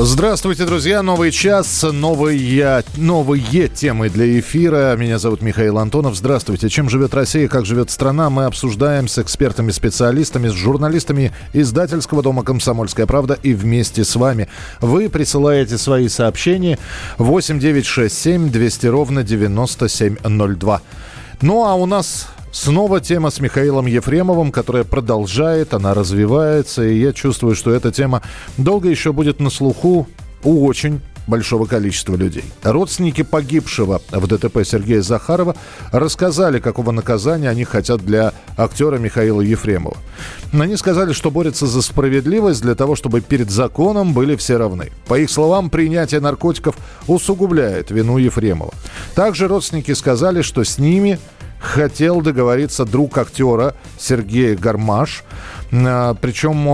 Здравствуйте, друзья. Новый час, новые, новые темы для эфира. Меня зовут Михаил Антонов. Здравствуйте. Чем живет Россия, как живет страна, мы обсуждаем с экспертами, специалистами, с журналистами издательского дома «Комсомольская правда» и вместе с вами. Вы присылаете свои сообщения 8967 200 ровно 9702. Ну а у нас Снова тема с Михаилом Ефремовым, которая продолжает, она развивается, и я чувствую, что эта тема долго еще будет на слуху у очень большого количества людей. Родственники погибшего в ДТП Сергея Захарова рассказали, какого наказания они хотят для актера Михаила Ефремова. Они сказали, что борются за справедливость для того, чтобы перед законом были все равны. По их словам, принятие наркотиков усугубляет вину Ефремова. Также родственники сказали, что с ними хотел договориться друг актера Сергея Гармаш. А, Причем,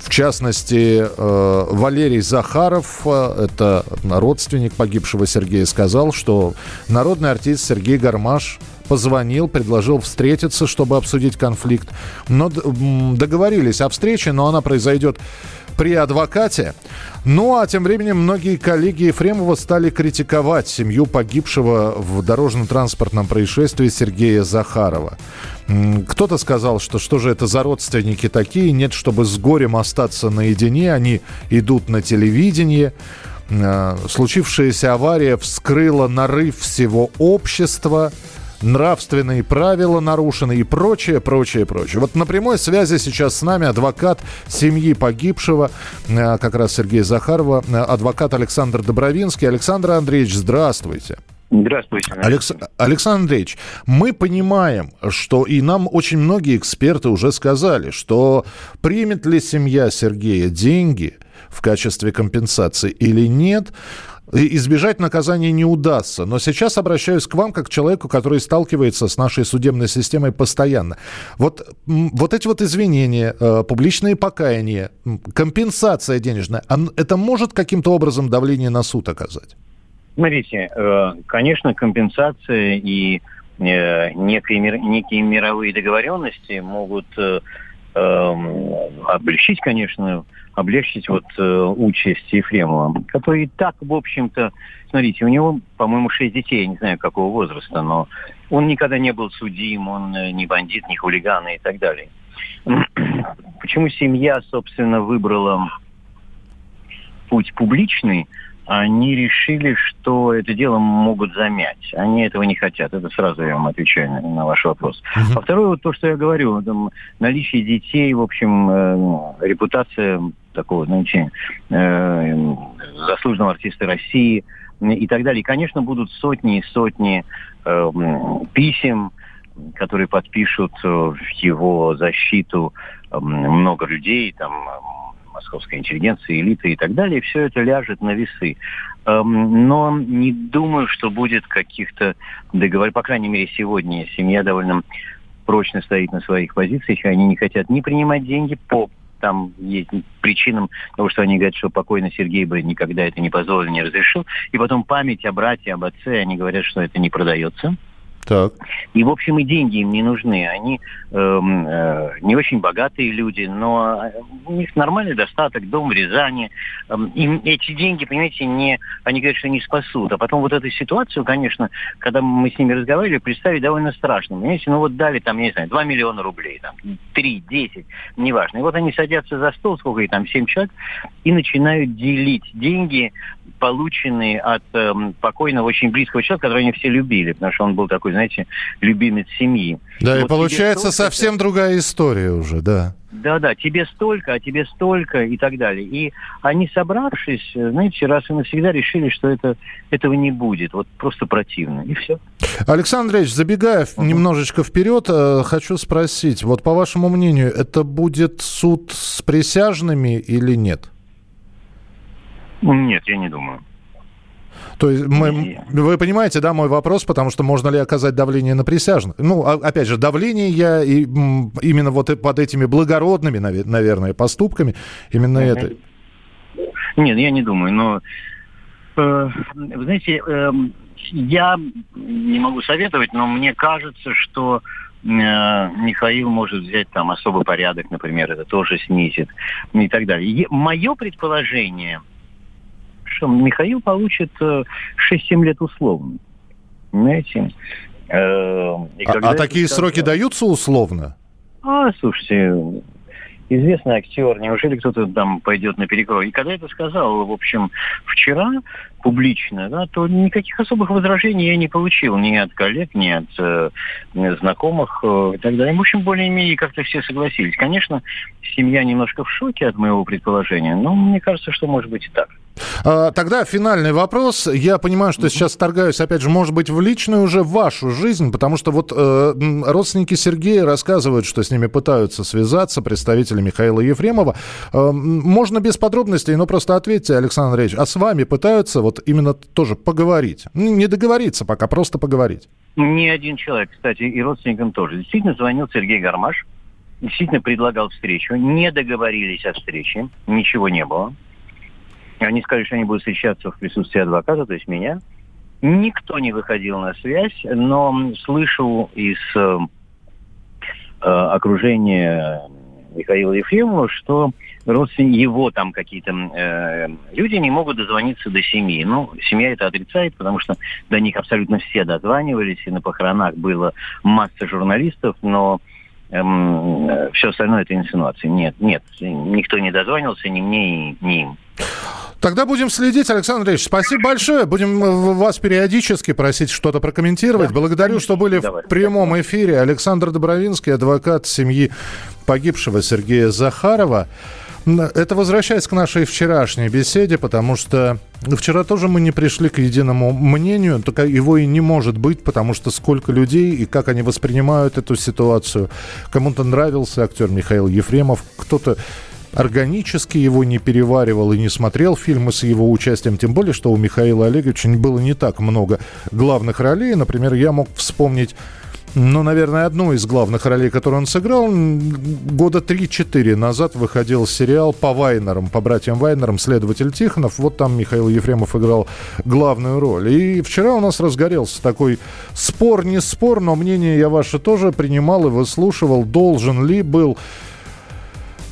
в частности, э, Валерий Захаров, э, это родственник погибшего Сергея, сказал, что народный артист Сергей Гармаш позвонил, предложил встретиться, чтобы обсудить конфликт. Но договорились о встрече, но она произойдет при адвокате. Ну а тем временем многие коллеги Ефремова стали критиковать семью погибшего в дорожно-транспортном происшествии Сергея Захарова. Кто-то сказал, что что же это за родственники такие, нет, чтобы с горем остаться наедине, они идут на телевидение. Э, случившаяся авария вскрыла нарыв всего общества нравственные правила нарушены и прочее, прочее, прочее. Вот на прямой связи сейчас с нами адвокат семьи погибшего, э, как раз Сергея Захарова, э, адвокат Александр Добровинский. Александр Андреевич, здравствуйте. Здравствуйте. Алекс... Александр Андреевич, мы понимаем, что и нам очень многие эксперты уже сказали, что примет ли семья Сергея деньги в качестве компенсации или нет, избежать наказания не удастся. Но сейчас обращаюсь к вам как к человеку, который сталкивается с нашей судебной системой постоянно. Вот, вот эти вот извинения, э, публичные покаяния, компенсация денежная, это может каким-то образом давление на суд оказать? Смотрите, э, конечно, компенсация и э, некие, некие мировые договоренности могут облегчить, конечно, облегчить вот э, участь Ефремова, который и так, в общем-то, смотрите, у него, по-моему, шесть детей, я не знаю, какого возраста, но он никогда не был судим, он э, не бандит, не хулиган и так далее. Почему семья, собственно, выбрала путь публичный, они решили, что это дело могут замять. Они этого не хотят. Это сразу я вам отвечаю на, на ваш вопрос. Uh-huh. А второе, вот то, что я говорю, там, наличие детей, в общем, э, репутация такого, знаете, э, заслуженного артиста России и так далее. И, конечно, будут сотни и сотни э, писем, которые подпишут в его защиту э, много людей, там, московской интеллигенции, элиты и так далее, все это ляжет на весы. Эм, но не думаю, что будет каких-то договоров, по крайней мере, сегодня семья довольно прочно стоит на своих позициях, они не хотят не принимать деньги по там есть причинам того, что они говорят, что покойный Сергей бы никогда это не позволил, не разрешил. И потом память о брате, об отце, они говорят, что это не продается. Так. И, в общем, и деньги им не нужны. Они э, э, не очень богатые люди, но э, у них нормальный достаток, дом в Рязани. Э, им эти деньги, понимаете, не, они говорят, что не спасут. А потом вот эту ситуацию, конечно, когда мы с ними разговаривали, представить довольно страшно. Понимаете, ну вот дали там, я не знаю, 2 миллиона рублей, там, 3, 10, неважно. И вот они садятся за стол, сколько их там, 7 человек, и начинают делить деньги, полученные от э, покойного очень близкого человека, которого они все любили, потому что он был такой знаете, любимец семьи. Да, и, вот получается совсем это... другая история уже, да. Да-да, тебе столько, а тебе столько и так далее. И они, собравшись, знаете, раз и навсегда решили, что это, этого не будет. Вот просто противно. И все. Александр Андреевич, забегая uh-huh. немножечко вперед, э, хочу спросить, вот по вашему мнению, это будет суд с присяжными или нет? Нет, я не думаю. То есть мы, вы понимаете, да, мой вопрос, потому что можно ли оказать давление на присяжных? Ну, а, опять же, давление я и, именно вот под этими благородными, наверное, поступками, именно mm-hmm. это. Нет, я не думаю, но э, вы знаете, э, я не могу советовать, но мне кажется, что э, Михаил может взять там особый порядок, например, это тоже снизит и так далее. Мое предположение – что Михаил получит 6-7 э, лет условно. Понимаете? Э, а, а такие сказал... сроки даются условно? А, слушайте, известный актер, неужели кто-то там пойдет на перекрой? И когда это сказал, в общем, вчера публично, да, то никаких особых возражений я не получил ни от коллег, ни от э, знакомых э, и так далее. В общем, более-менее как-то все согласились. Конечно, семья немножко в шоке от моего предположения, но мне кажется, что может быть и так. А, тогда финальный вопрос. Я понимаю, что сейчас торгаюсь, опять же, может быть, в личную уже вашу жизнь, потому что вот э, родственники Сергея рассказывают, что с ними пытаются связаться, представители Михаила Ефремова. Э, можно без подробностей, но просто ответьте, Александр Андреевич, а с вами пытаются вот именно тоже поговорить? Не договориться пока, просто поговорить. Ни один человек, кстати, и родственникам тоже. Действительно звонил Сергей Гармаш, действительно предлагал встречу, не договорились о встрече, ничего не было. Они сказали, что они будут встречаться в присутствии адвоката, то есть меня. Никто не выходил на связь, но слышу из э, э, окружения Михаила Ефремова, что родственники его там какие-то э, люди не могут дозвониться до семьи. Ну, семья это отрицает, потому что до них абсолютно все дозванивались, и на похоронах было масса журналистов, но эм, все остальное это инсинуации. Нет, нет, никто не дозванивался, ни мне, ни им. Тогда будем следить, Александр Андреевич. Спасибо большое. Будем э, вас периодически просить что-то прокомментировать. Да. Благодарю, что были Давай. в прямом эфире. Александр Добровинский, адвокат семьи погибшего Сергея Захарова. Это возвращаясь к нашей вчерашней беседе, потому что вчера тоже мы не пришли к единому мнению, только его и не может быть, потому что сколько людей и как они воспринимают эту ситуацию. Кому-то нравился актер Михаил Ефремов, кто-то органически его не переваривал и не смотрел фильмы с его участием, тем более, что у Михаила Олеговича было не так много главных ролей. Например, я мог вспомнить ну, наверное, одну из главных ролей, которую он сыграл, года 3-4 назад выходил сериал по Вайнерам, по братьям Вайнерам «Следователь Тихонов». Вот там Михаил Ефремов играл главную роль. И вчера у нас разгорелся такой спор, не спор, но мнение я ваше тоже принимал и выслушивал. Должен ли был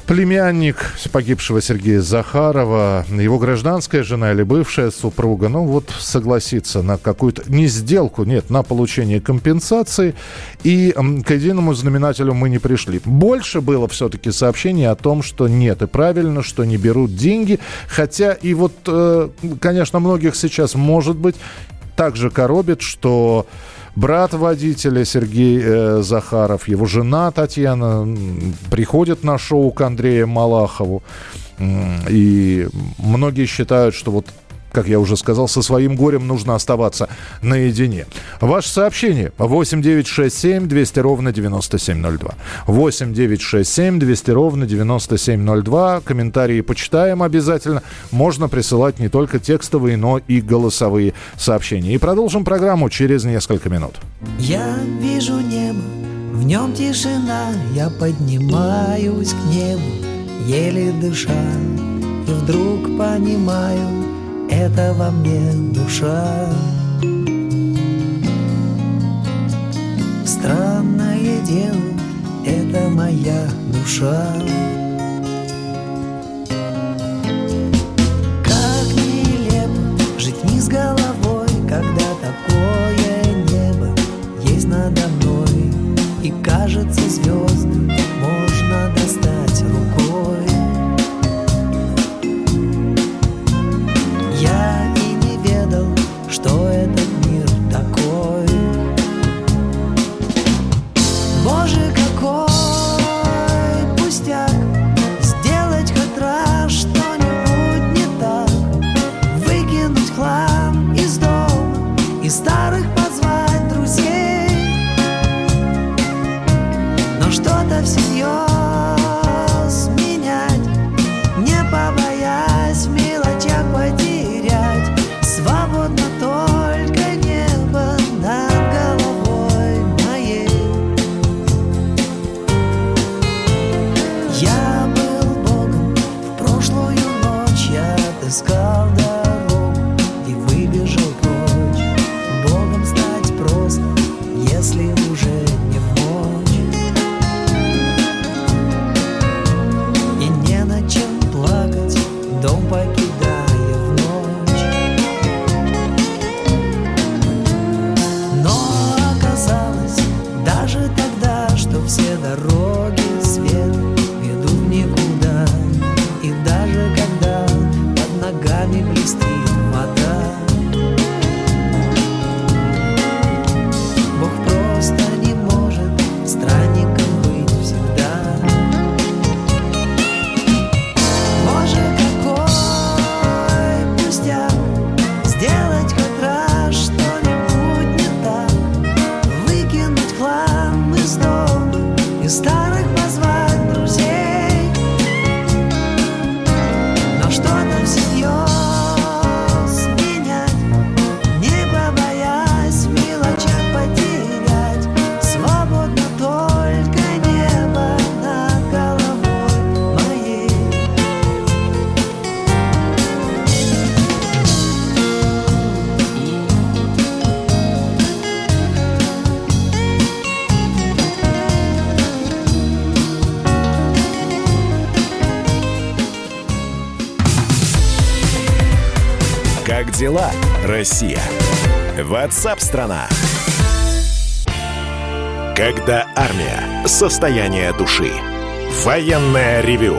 племянник погибшего Сергея Захарова, его гражданская жена или бывшая супруга, ну вот согласиться на какую-то, не сделку, нет, на получение компенсации. И к единому знаменателю мы не пришли. Больше было все-таки сообщений о том, что нет, и правильно, что не берут деньги. Хотя и вот, э, конечно, многих сейчас, может быть, также коробит, что брат водителя Сергей э, Захаров, его жена Татьяна приходит на шоу к Андрею Малахову. И многие считают, что вот как я уже сказал, со своим горем нужно оставаться наедине. Ваше сообщение 8 9 6 7 200 ровно 9702. 8 9 6 7 200 ровно 9702. Комментарии почитаем обязательно. Можно присылать не только текстовые, но и голосовые сообщения. И продолжим программу через несколько минут. Я вижу небо, в нем тишина, я поднимаюсь к небу, еле дыша, и вдруг понимаю, это во мне душа. Странное дело, это моя душа. Как нелепо жить не с головой, когда дела, Россия? Ватсап-страна! Когда армия. Состояние души. Военное ревю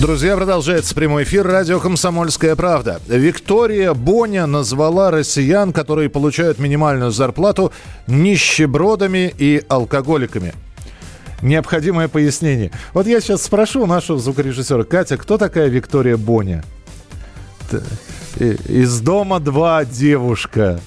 Друзья, продолжается прямой эфир радио «Комсомольская правда». Виктория Боня назвала россиян, которые получают минимальную зарплату, нищебродами и алкоголиками. Необходимое пояснение. Вот я сейчас спрошу нашего звукорежиссера Катя, кто такая Виктория Боня? Из дома 2 девушка.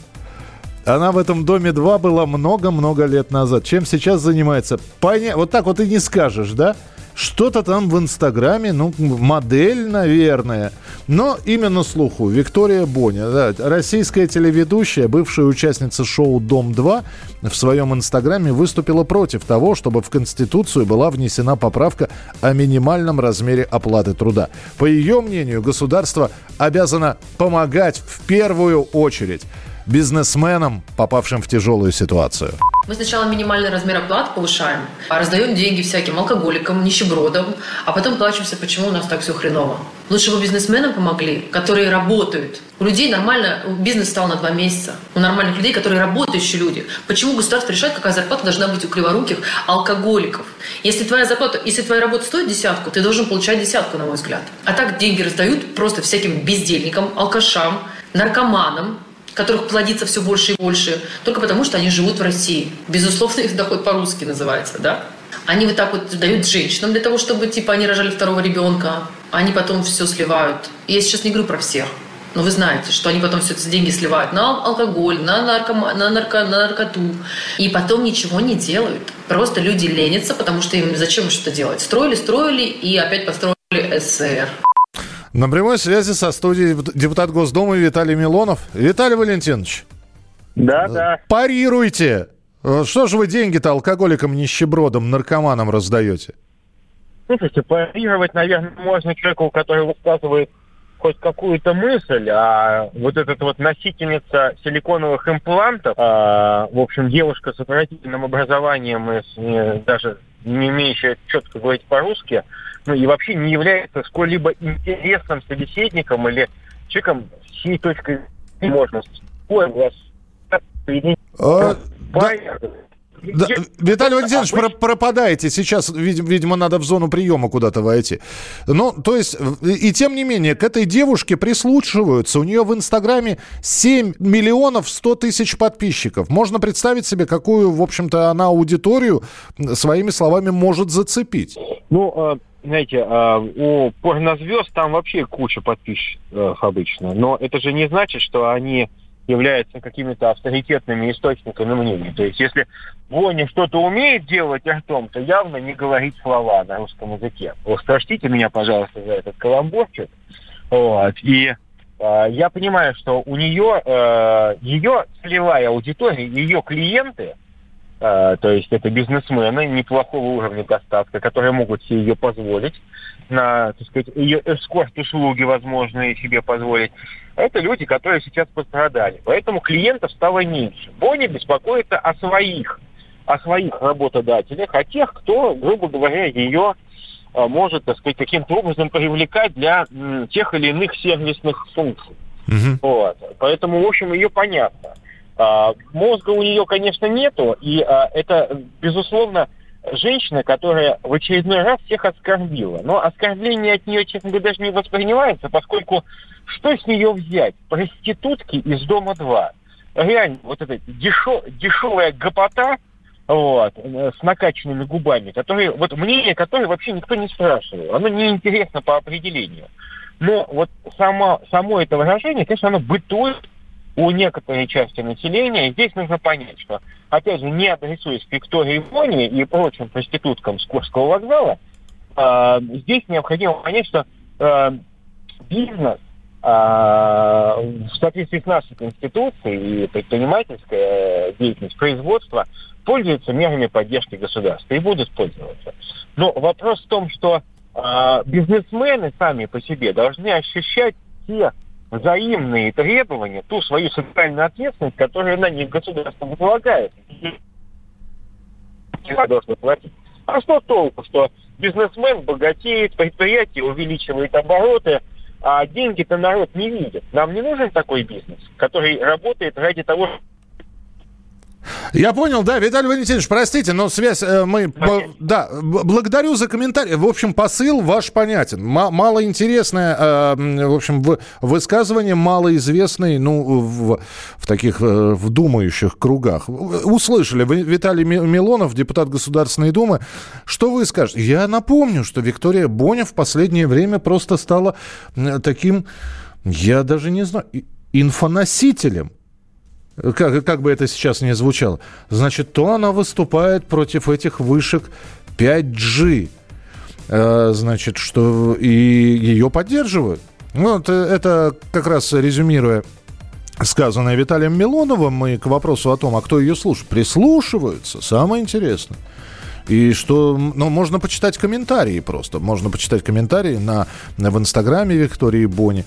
Она в этом доме 2 была много-много лет назад. Чем сейчас занимается? Поня... Вот так вот и не скажешь, да? Что-то там в Инстаграме, ну, модель, наверное. Но именно слуху. Виктория Боня, да, российская телеведущая, бывшая участница шоу «Дом-2», в своем Инстаграме выступила против того, чтобы в Конституцию была внесена поправка о минимальном размере оплаты труда. По ее мнению, государство обязано помогать в первую очередь бизнесменам, попавшим в тяжелую ситуацию? Мы сначала минимальный размер оплат повышаем, а раздаем деньги всяким алкоголикам, нищебродам, а потом плачемся, почему у нас так все хреново. Лучше бы бизнесменам помогли, которые работают. У людей нормально, бизнес стал на два месяца. У нормальных людей, которые работающие люди. Почему государство решает, какая зарплата должна быть у криворуких алкоголиков? Если твоя зарплата, если твоя работа стоит десятку, ты должен получать десятку, на мой взгляд. А так деньги раздают просто всяким бездельникам, алкашам, наркоманам, которых плодится все больше и больше, только потому, что они живут в России. Безусловно, их доход по-русски называется, да? Они вот так вот дают женщинам для того, чтобы, типа, они рожали второго ребенка, они потом все сливают. Я сейчас не говорю про всех, но вы знаете, что они потом все эти деньги сливают на алкоголь, на, наркома, на, нарко, на наркоту. И потом ничего не делают. Просто люди ленятся, потому что им зачем что-то делать? Строили, строили и опять построили СССР. На прямой связи со студией депутат Госдумы Виталий Милонов. Виталий Валентинович. Да, да. Парируйте. Э, что же вы деньги-то алкоголикам, нищебродам, наркоманам раздаете? Слушайте, парировать, наверное, можно человеку, который высказывает хоть какую-то мысль, а вот этот вот носительница силиконовых имплантов, а, в общем, девушка с отвратительным образованием и с, не, даже не умеющая четко говорить по-русски, и вообще не является сколь-либо интересным собеседником или человеком с чьей точкой можно спорить вас а, да, да, Виталий Валентинович, про пропадаете сейчас, видимо, надо в зону приема куда-то войти. Ну, то есть, и тем не менее, к этой девушке прислушиваются. У нее в Инстаграме 7 миллионов 100 тысяч подписчиков. Можно представить себе, какую, в общем-то, она аудиторию своими словами может зацепить. Ну, а, знаете, а, у порнозвезд там вообще куча подписчиков обычно. Но это же не значит, что они являются какими-то авторитетными источниками мнений. То есть если Боня что-то умеет делать ртом, то явно не говорить слова на русском языке. Ох, простите меня, пожалуйста, за этот каламбурчик. Вот. И э, я понимаю, что у нее, э, ее целевая аудитория, ее клиенты – то есть это бизнесмены неплохого уровня достатка, которые могут себе ее позволить, на, так сказать, ее эскорт-услуги возможные себе позволить. Это люди, которые сейчас пострадали. Поэтому клиентов стало меньше. Бонни беспокоится о своих, о своих работодателях, о тех, кто, грубо говоря, ее а, может, так сказать, каким-то образом привлекать для тех или иных сервисных функций. Mm-hmm. Вот. Поэтому, в общем, ее понятно. А, мозга у нее, конечно, нету, и а, это, безусловно, женщина, которая в очередной раз всех оскорбила. Но оскорбление от нее, честно говоря, даже не воспринимается, поскольку что с нее взять? Проститутки из дома 2. Реально, вот эта дешев, дешевая гопота, вот, э, с накачанными губами, которые, вот мнение которое вообще никто не спрашивал. Оно неинтересно по определению. Но вот само, само это выражение, конечно, оно бытует у некоторой части населения. И здесь нужно понять, что, опять же, не адресуясь Виктории Вони и прочим проституткам с Курского вокзала, э, здесь необходимо понять, что э, бизнес э, в соответствии с нашей конституцией и предпринимательская деятельность, производства пользуются мерами поддержки государства и будут пользоваться. Но вопрос в том, что э, бизнесмены сами по себе должны ощущать те взаимные требования, ту свою социальную ответственность, которая на них государство возлагает. должны платить. А что толку, что бизнесмен богатеет, предприятие увеличивает обороты, а деньги-то народ не видит. Нам не нужен такой бизнес, который работает ради того, чтобы я понял, да, Виталий Валентинович, простите, но связь э, мы... Б, да, благодарю за комментарий. В общем, посыл ваш понятен. М- малоинтересное, э, в общем, в, высказывание малоизвестное, ну, в, в таких, э, в думающих кругах. Услышали, вы, Виталий Милонов, депутат Государственной Думы. Что вы скажете? Я напомню, что Виктория Боня в последнее время просто стала таким, я даже не знаю, инфоносителем как, как бы это сейчас ни звучало, значит, то она выступает против этих вышек 5G. Э, значит, что и ее поддерживают. Ну, это, это как раз резюмируя сказанное Виталием Милоновым, и к вопросу о том, а кто ее слушает. Прислушиваются, самое интересное. И что, ну, можно почитать комментарии просто. Можно почитать комментарии на, в Инстаграме Виктории Бони.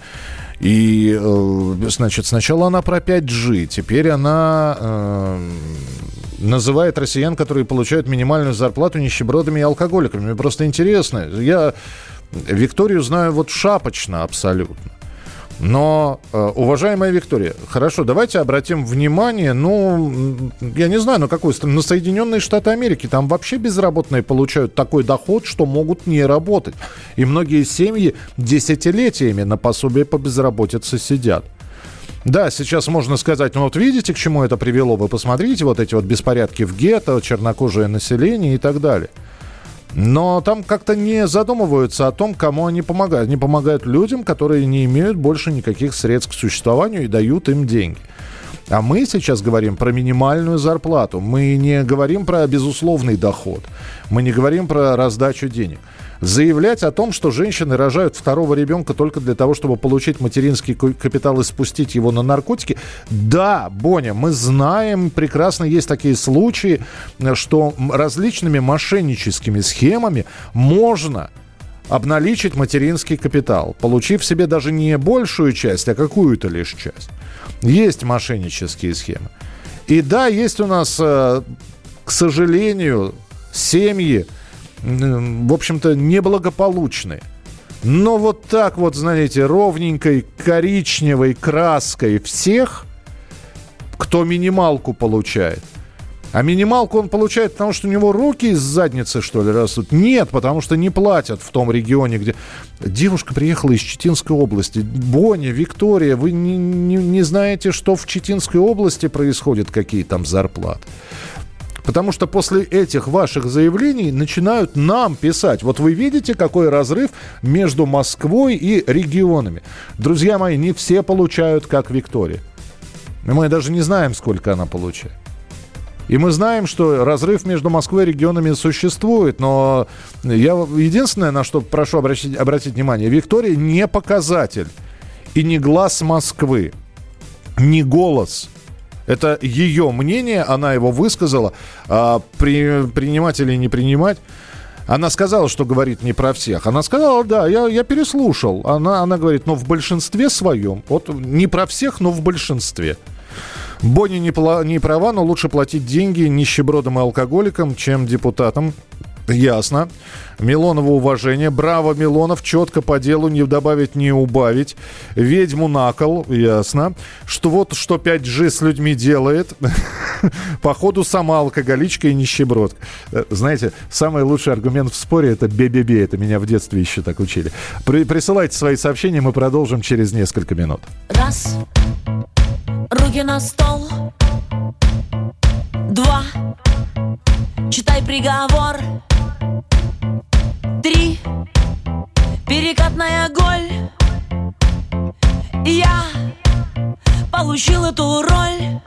И, э, значит, сначала она про 5G, теперь она э, называет россиян, которые получают минимальную зарплату нищебродами и алкоголиками. Мне просто интересно. Я Викторию знаю вот шапочно абсолютно. Но, э, уважаемая Виктория, хорошо, давайте обратим внимание, ну, я не знаю, на какую страну, на Соединенные Штаты Америки. Там вообще безработные получают такой доход, что могут не работать. И многие семьи десятилетиями на пособие по безработице сидят. Да, сейчас можно сказать, ну вот видите, к чему это привело, вы посмотрите, вот эти вот беспорядки в гетто, чернокожее население и так далее. Но там как-то не задумываются о том, кому они помогают. Они помогают людям, которые не имеют больше никаких средств к существованию и дают им деньги. А мы сейчас говорим про минимальную зарплату. Мы не говорим про безусловный доход. Мы не говорим про раздачу денег заявлять о том, что женщины рожают второго ребенка только для того, чтобы получить материнский капитал и спустить его на наркотики. Да, Боня, мы знаем прекрасно, есть такие случаи, что различными мошенническими схемами можно обналичить материнский капитал, получив себе даже не большую часть, а какую-то лишь часть. Есть мошеннические схемы. И да, есть у нас, э, к сожалению, семьи, в общем-то, неблагополучны. Но вот так вот, знаете, ровненькой коричневой краской всех, кто минималку получает. А минималку он получает, потому что у него руки из задницы, что ли, растут? Нет, потому что не платят в том регионе, где... Девушка приехала из Читинской области. Боня, Виктория, вы не, не, не знаете, что в Читинской области происходит, какие там зарплаты. Потому что после этих ваших заявлений начинают нам писать. Вот вы видите, какой разрыв между Москвой и регионами. Друзья мои, не все получают, как Виктория. Мы даже не знаем, сколько она получает. И мы знаем, что разрыв между Москвой и регионами существует, но я единственное, на что прошу обратить, обратить внимание, Виктория не показатель и не глаз Москвы, не голос это ее мнение, она его высказала. А при, принимать или не принимать, она сказала, что говорит не про всех. Она сказала, да, я, я переслушал. Она, она говорит, но в большинстве своем, вот не про всех, но в большинстве. Бонни не, не права, но лучше платить деньги нищебродам и алкоголикам, чем депутатам. Ясно. Милонову уважение. Браво, Милонов. Четко по делу, не добавить, не убавить. Ведьму на кол. Ясно. Что вот что 5G с людьми делает. Походу, сама алкоголичка и нищеброд. Э, знаете, самый лучший аргумент в споре это бе-бе-бе. Это меня в детстве еще так учили. При, присылайте свои сообщения, мы продолжим через несколько минут. Раз. Руки на стол. Два. Приговор. Три. Перекатная голь. Я получил эту роль.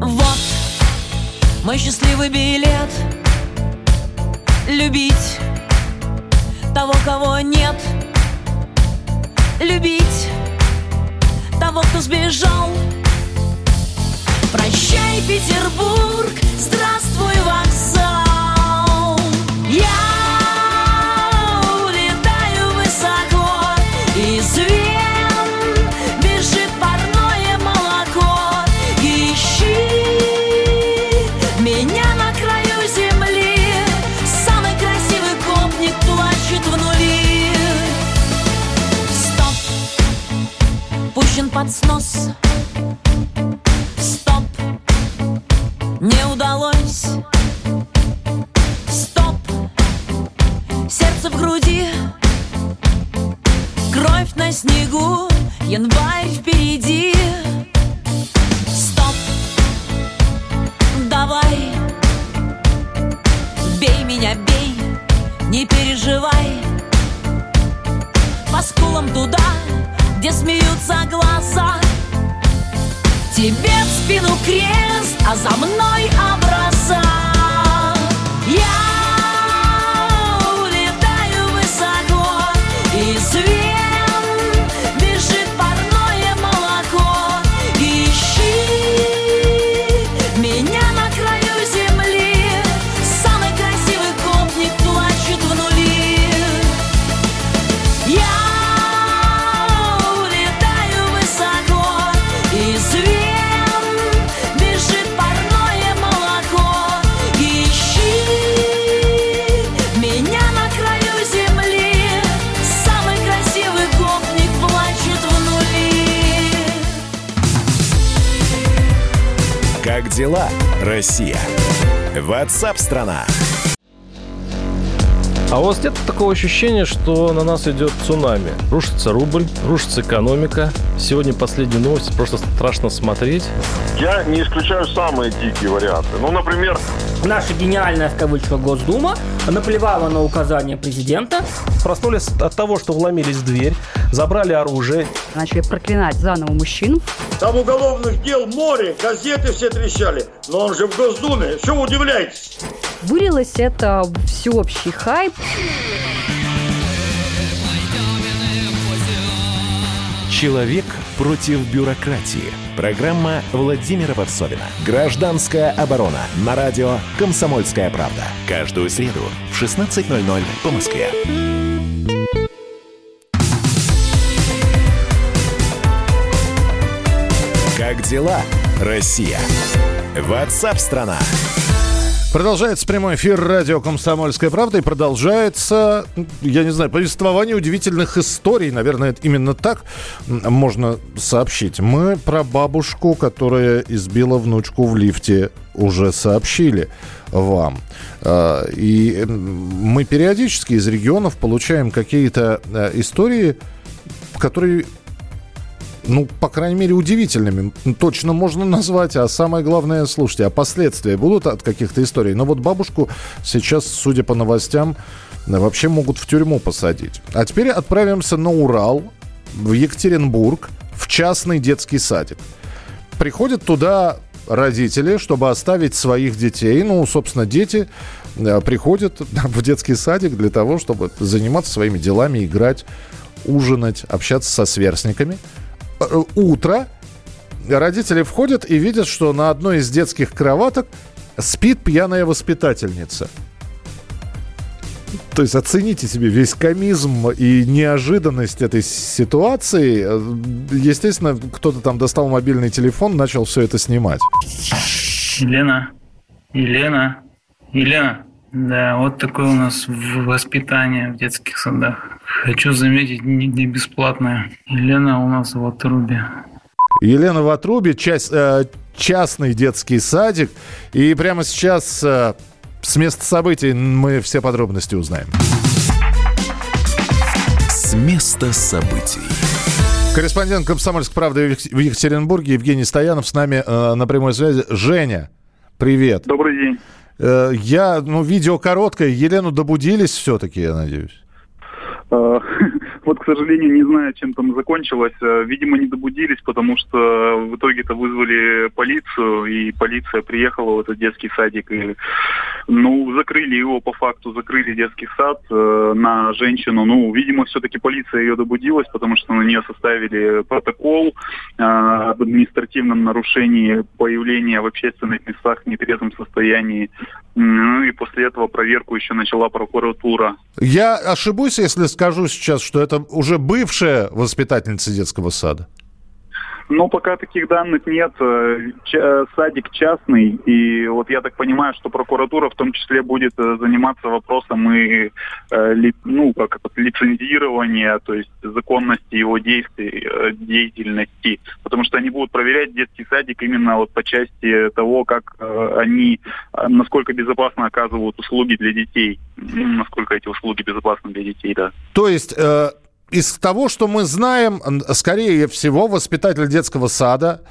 Вот мой счастливый билет. Любить того, кого нет. Любить того, кто сбежал Прощай, Петербург, здравствуй, вокзал. Я улетаю высоко. Из бежит парное молоко. Ищи меня на краю земли. Самый красивый гопник плачет в нули. Стоп, пущен под снос снегу, январь впереди. Стоп, давай. Бей меня, бей, не переживай. По скулам туда, где смеются глаза. Тебе в спину крест, а за мной Россия? Ватсап-страна! А у вас нет такого ощущения, что на нас идет цунами? Рушится рубль, рушится экономика. Сегодня последние новости, просто страшно смотреть. Я не исключаю самые дикие варианты. Ну, например... Наша гениальная, в кавычках, Госдума наплевала на указания президента. Проснулись от того, что вломились в дверь, забрали оружие. Начали проклинать заново мужчин. Там уголовных дел море, газеты все трещали. Но он же в Госдуме. Что вы удивляетесь? Вылилось это всеобщий хайп. Человек против бюрократии. Программа Владимира Варсовина. Гражданская оборона. На радио «Комсомольская правда». Каждую среду в 16.00 по Москве. Дела, Россия? Ватсап-страна! Продолжается прямой эфир радио «Комсомольская правда» и продолжается, я не знаю, повествование удивительных историй. Наверное, это именно так можно сообщить. Мы про бабушку, которая избила внучку в лифте, уже сообщили вам. А, И мы периодически из регионов получаем какие-то э, истории, которые ну, по крайней мере, удивительными. Точно можно назвать, а самое главное, слушайте, а последствия будут от каких-то историй? Но вот бабушку сейчас, судя по новостям, вообще могут в тюрьму посадить. А теперь отправимся на Урал, в Екатеринбург, в частный детский садик. Приходят туда родители, чтобы оставить своих детей. Ну, собственно, дети э, приходят в детский садик для того, чтобы заниматься своими делами, играть, ужинать, общаться со сверстниками. Э, Утро. Родители входят и видят, что на одной из детских кроваток спит пьяная воспитательница. То есть оцените себе весь комизм и неожиданность этой ситуации. Э, Естественно, кто-то там достал мобильный телефон, начал все это снимать. Елена, Елена, Елена. Да, вот такое у нас воспитание в детских садах. Хочу заметить, не, бесплатное. Елена у нас в отрубе. Елена в отрубе, часть, э, частный детский садик. И прямо сейчас э, с места событий мы все подробности узнаем. С места событий. Корреспондент «Комсомольской правды» в Екатеринбурге Евгений Стоянов с нами э, на прямой связи. Женя, привет. Добрый день. Э, Я, ну, видео короткое. Елену добудились все-таки, я надеюсь. Вот, к сожалению, не знаю, чем там закончилось. Э, Видимо, не добудились, потому что в итоге-то вызвали полицию, и полиция приехала в этот детский садик. И, ну, закрыли его по факту, закрыли детский сад э, на женщину. Ну, видимо, все-таки полиция ее добудилась, потому что на нее составили протокол э, об административном нарушении появления в общественных местах в нетрезвом состоянии. Ну и после этого проверку еще начала прокуратура. Я ошибусь, если скажу сейчас, что это уже бывшая воспитательница детского сада? Ну, пока таких данных нет. Э, Ч- садик частный, и вот я так понимаю, что прокуратура в том числе будет э, заниматься вопросом и э, ну, как это, лицензирования, то есть законности его действий, деятельности, потому что они будут проверять детский садик именно вот по части того, как они, насколько безопасно оказывают услуги для детей, М, насколько эти услуги безопасны для детей, да. То есть э, из того, что мы знаем, скорее всего, воспитатель детского сада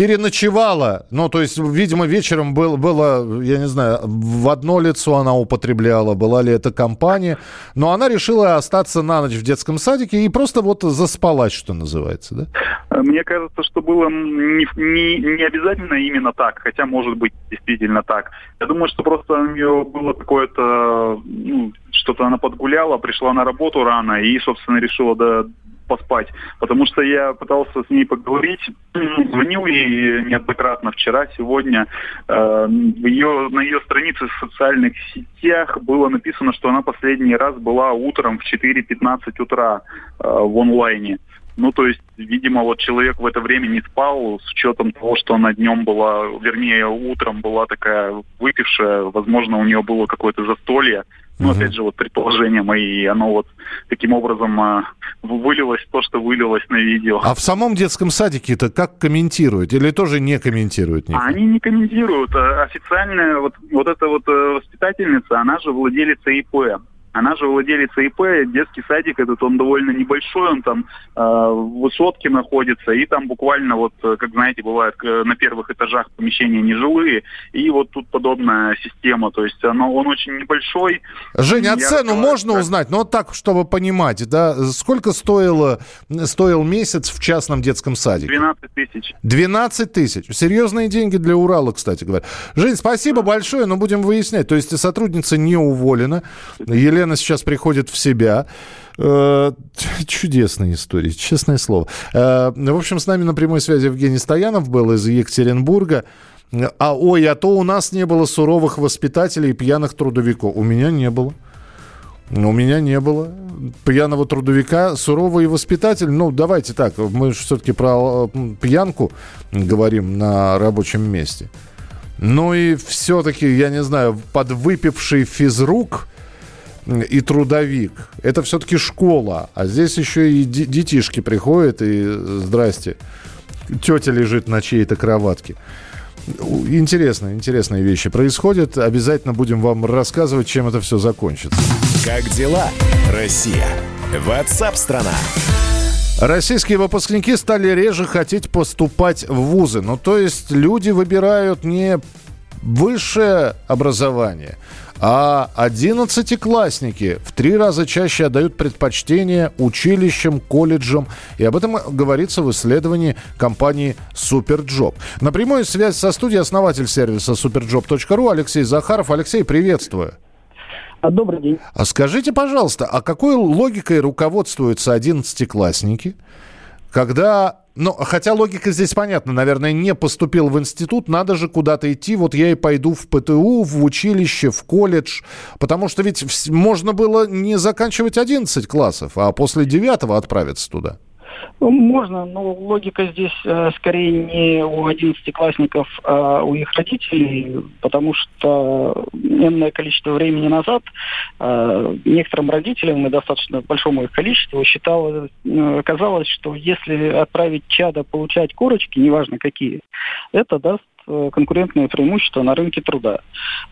переночевала. Ну, то есть, видимо, вечером был, было, я не знаю, в одно лицо она употребляла, была ли это компания. Но она решила остаться на ночь в детском садике и просто вот заспалась, что называется, да? Мне кажется, что было не, не, не обязательно именно так, хотя может быть действительно так. Я думаю, что просто у нее было какое-то, ну, что-то она подгуляла, пришла на работу рано и, собственно, решила да, поспать. Потому что я пытался с ней поговорить, звонил ей неоднократно вчера, сегодня. Э, ее, на ее странице в социальных сетях было написано, что она последний раз была утром в 4.15 утра э, в онлайне. Ну, то есть, видимо, вот человек в это время не спал, с учетом того, что она днем была, вернее, утром была такая выпившая, возможно, у нее было какое-то застолье. Ну, опять же, вот предположение мои, оно вот таким образом а, вылилось то, что вылилось на видео. А в самом детском садике-то как комментируют? Или тоже не комментируют? никак? А они не комментируют. А Официальная вот, вот эта вот э, воспитательница, она же владелица ИП. Она же владелица ИП, детский садик этот, он довольно небольшой, он там э, в высотке находится, и там буквально вот, э, как знаете, бывает на первых этажах помещения нежилые, и вот тут подобная система, то есть оно, он очень небольшой. Женя, а цену разговариваю- можно узнать? Ну, вот так, чтобы понимать, да? Сколько стоило, стоил месяц в частном детском садике? 12 тысяч. 12 тысяч. Серьезные деньги для Урала, кстати говоря. Жень, спасибо большое, но будем выяснять. То есть сотрудница не уволена. Елена сейчас приходит в себя. Э, Чудесная история, честное слово. Э, В общем, с нами на прямой связи Евгений Стоянов был из Екатеринбурга. А ой, а то у нас не было суровых воспитателей и пьяных трудовиков. У меня не было. У меня не было пьяного трудовика, суровый воспитатель. Ну, давайте так, мы все-таки про м, пьянку говорим на рабочем месте. Ну и все-таки, я не знаю, подвыпивший физрук и трудовик. Это все-таки школа. А здесь еще и де- детишки приходят и здрасте. Тетя лежит на чьей-то кроватке. Интересно, интересные вещи происходят. Обязательно будем вам рассказывать, чем это все закончится. Как дела, Россия? Ватсап-страна! Российские выпускники стали реже хотеть поступать в вузы. Ну, то есть люди выбирают не высшее образование, а одиннадцатиклассники в три раза чаще отдают предпочтение училищам, колледжам. И об этом говорится в исследовании компании Superjob. На прямую связь со студией основатель сервиса superjob.ru Алексей Захаров. Алексей, приветствую. Добрый день. А скажите, пожалуйста, а какой логикой руководствуются одиннадцатиклассники, когда... Ну, хотя логика здесь понятна, наверное, не поступил в институт, надо же куда-то идти, вот я и пойду в ПТУ, в училище, в колледж, потому что ведь можно было не заканчивать 11 классов, а после 9 отправиться туда. Ну, Можно, но логика здесь э, скорее не у одиннадцатиклассников, а у их родителей, потому что энное количество времени назад э, некоторым родителям, и достаточно большому их количеству, считалось, э, казалось, что если отправить чада получать корочки, неважно какие, это даст конкурентное преимущество на рынке труда.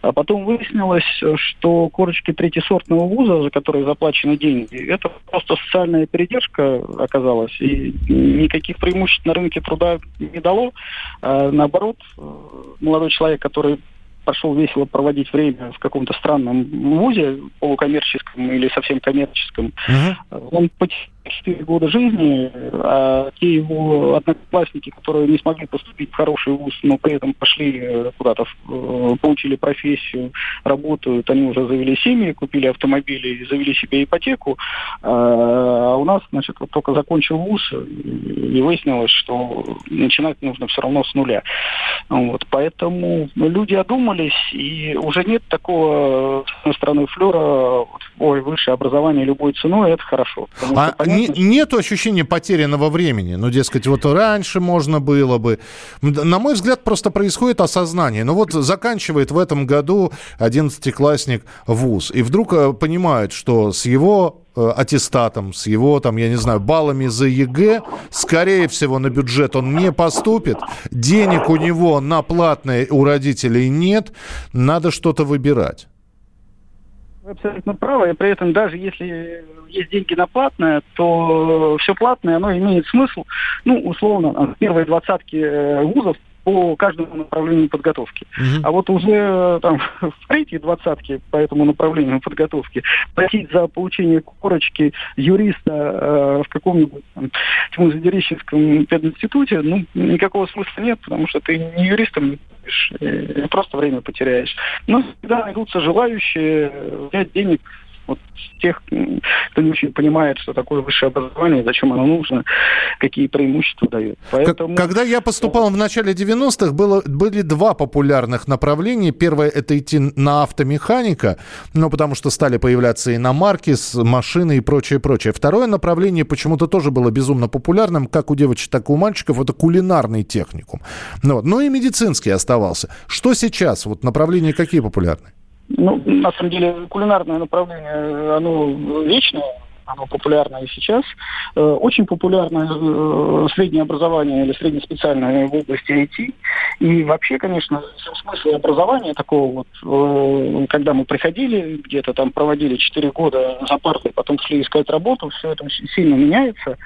А потом выяснилось, э, что корочки третьесортного вуза, за которые заплачены деньги, это просто социальная передержка оказалась, и никаких преимуществ на рынке труда не дало. А наоборот, э, молодой человек, который пошел весело проводить время в каком-то странном вузе, полукоммерческом или совсем коммерческом, он потерял 4 года жизни, а те его одноклассники, которые не смогли поступить в хороший вуз, но при этом пошли э, куда-то, э, получили профессию, работают, они уже завели семьи, купили автомобили, завели себе ипотеку, а у нас, значит, вот только закончил вуз, и выяснилось, что начинать нужно все равно с нуля. Вот, поэтому люди одумались, и уже нет такого, с одной стороны, флера, ой, высшее образование любой ценой, это хорошо. А понятно, не- нету ощущения потерянного времени? Ну, дескать, вот раньше можно было бы. На мой взгляд, просто происходит осознание. Ну вот заканчивает в этом году 11-классник вуз, и вдруг э, понимает, что с его э, аттестатом, с его, там, я не знаю, баллами за ЕГЭ, скорее всего, на бюджет он не поступит, денег у него на платные у родителей нет, надо что-то выбирать. Вы абсолютно правы, и при этом даже если есть деньги на платное, то все платное, оно имеет смысл, ну, условно, там, первые двадцатки э, вузов по каждому направлению подготовки. А вот уже э, там в третьей двадцатке по этому направлению подготовки платить за получение корочки юриста э, в каком-нибудь там, Тимур-Задерищенском пединституте, ну, никакого смысла нет, потому что ты не юристом будешь, просто время потеряешь. Но всегда найдутся желающие э, взять денег вот тех, кто не очень понимает, что такое высшее образование, зачем оно нужно, какие преимущества дает. Поэтому... Когда я поступал в начале 90-х, было, были два популярных направления. Первое – это идти на автомеханика, ну, потому что стали появляться иномарки, с машины и прочее, прочее. Второе направление почему-то тоже было безумно популярным, как у девочек, так и у мальчиков, это кулинарный техникум. Ну, вот. ну и медицинский оставался. Что сейчас? Вот направления какие популярны? Ну, на самом деле, кулинарное направление, оно вечное, оно популярно и сейчас. Э, Очень популярно э, среднее образование или среднеспециальное в области IT. И вообще, конечно, сам смысл образования такого вот, э, когда мы приходили, где-то там проводили 4 года за партой, потом шли искать работу, все это сильно меняется.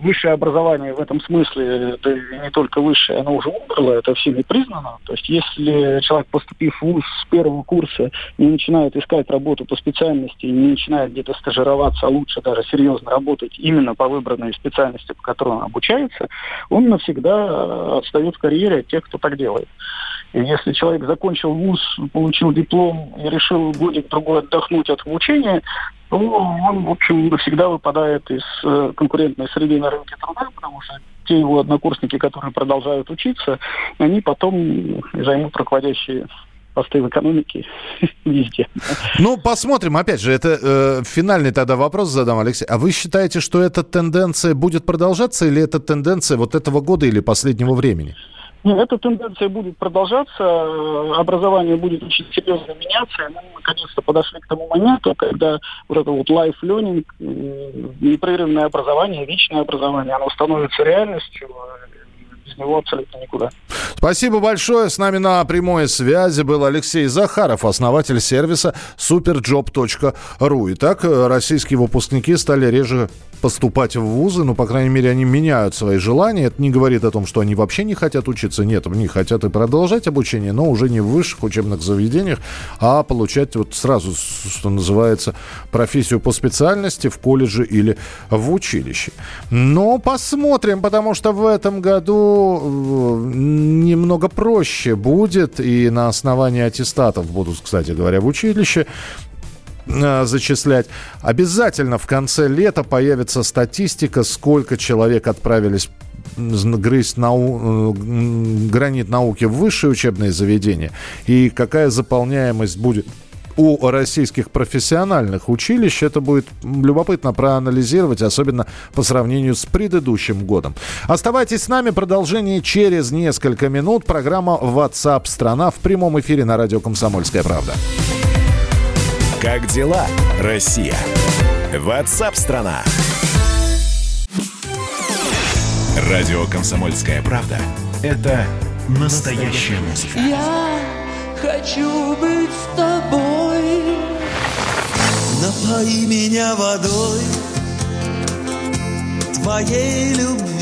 Высшее образование в этом смысле, да и не только высшее, оно уже умерло, это всеми признано. То есть если человек, поступив в ВУЗ с первого курса, не начинает искать работу по специальности, не начинает где-то стажироваться, а лучше даже серьезно работать именно по выбранной специальности, по которой он обучается, он навсегда э, отстает в карьере от тех, кто так делает. И если человек закончил вуз, получил диплом и решил годик-другой отдохнуть от обучения, то он, в общем, навсегда выпадает из э, конкурентной среды на рынке труда, потому что те его однокурсники, которые продолжают учиться, они потом займут руководящие посты в экономике везде. Ну, посмотрим. Опять же, это э, финальный тогда вопрос задам, Алексей. А вы считаете, что эта тенденция будет продолжаться или это тенденция вот этого года или последнего времени? Нет, эта тенденция будет продолжаться, э, образование будет очень серьезно меняться, мы наконец-то подошли к тому моменту, когда вот это вот life learning, непрерывное образование, вечное образование, оно становится реальностью, э, без него абсолютно никуда. Спасибо большое. С нами на прямой связи был Алексей Захаров, основатель сервиса superjob.ru. Итак, э, российские выпускники стали реже поступать в вузы, ну, по крайней мере, они меняют свои желания. Это не говорит о том, что они вообще не хотят учиться. Нет, они хотят и продолжать обучение, но уже не в высших учебных заведениях, а получать вот сразу, что называется, профессию по специальности в колледже или в училище. Но посмотрим, потому что в этом году э, немного проще будет, и на основании аттестатов будут, кстати говоря, в училище э, зачислять. Обязательно в конце лета появится статистика, сколько человек отправились грызть нау- э, гранит науки в высшее учебное заведение и какая заполняемость будет у российских профессиональных училищ. Это будет любопытно проанализировать, особенно по сравнению с предыдущим годом. Оставайтесь с нами. Продолжение через несколько минут. Программа WhatsApp страна в прямом эфире на радио «Комсомольская правда». Как дела, Россия? Ватсап-страна! Радио «Комсомольская правда» — это настоящая музыка. Я хочу быть с тобой. Напои меня водой твоей любви.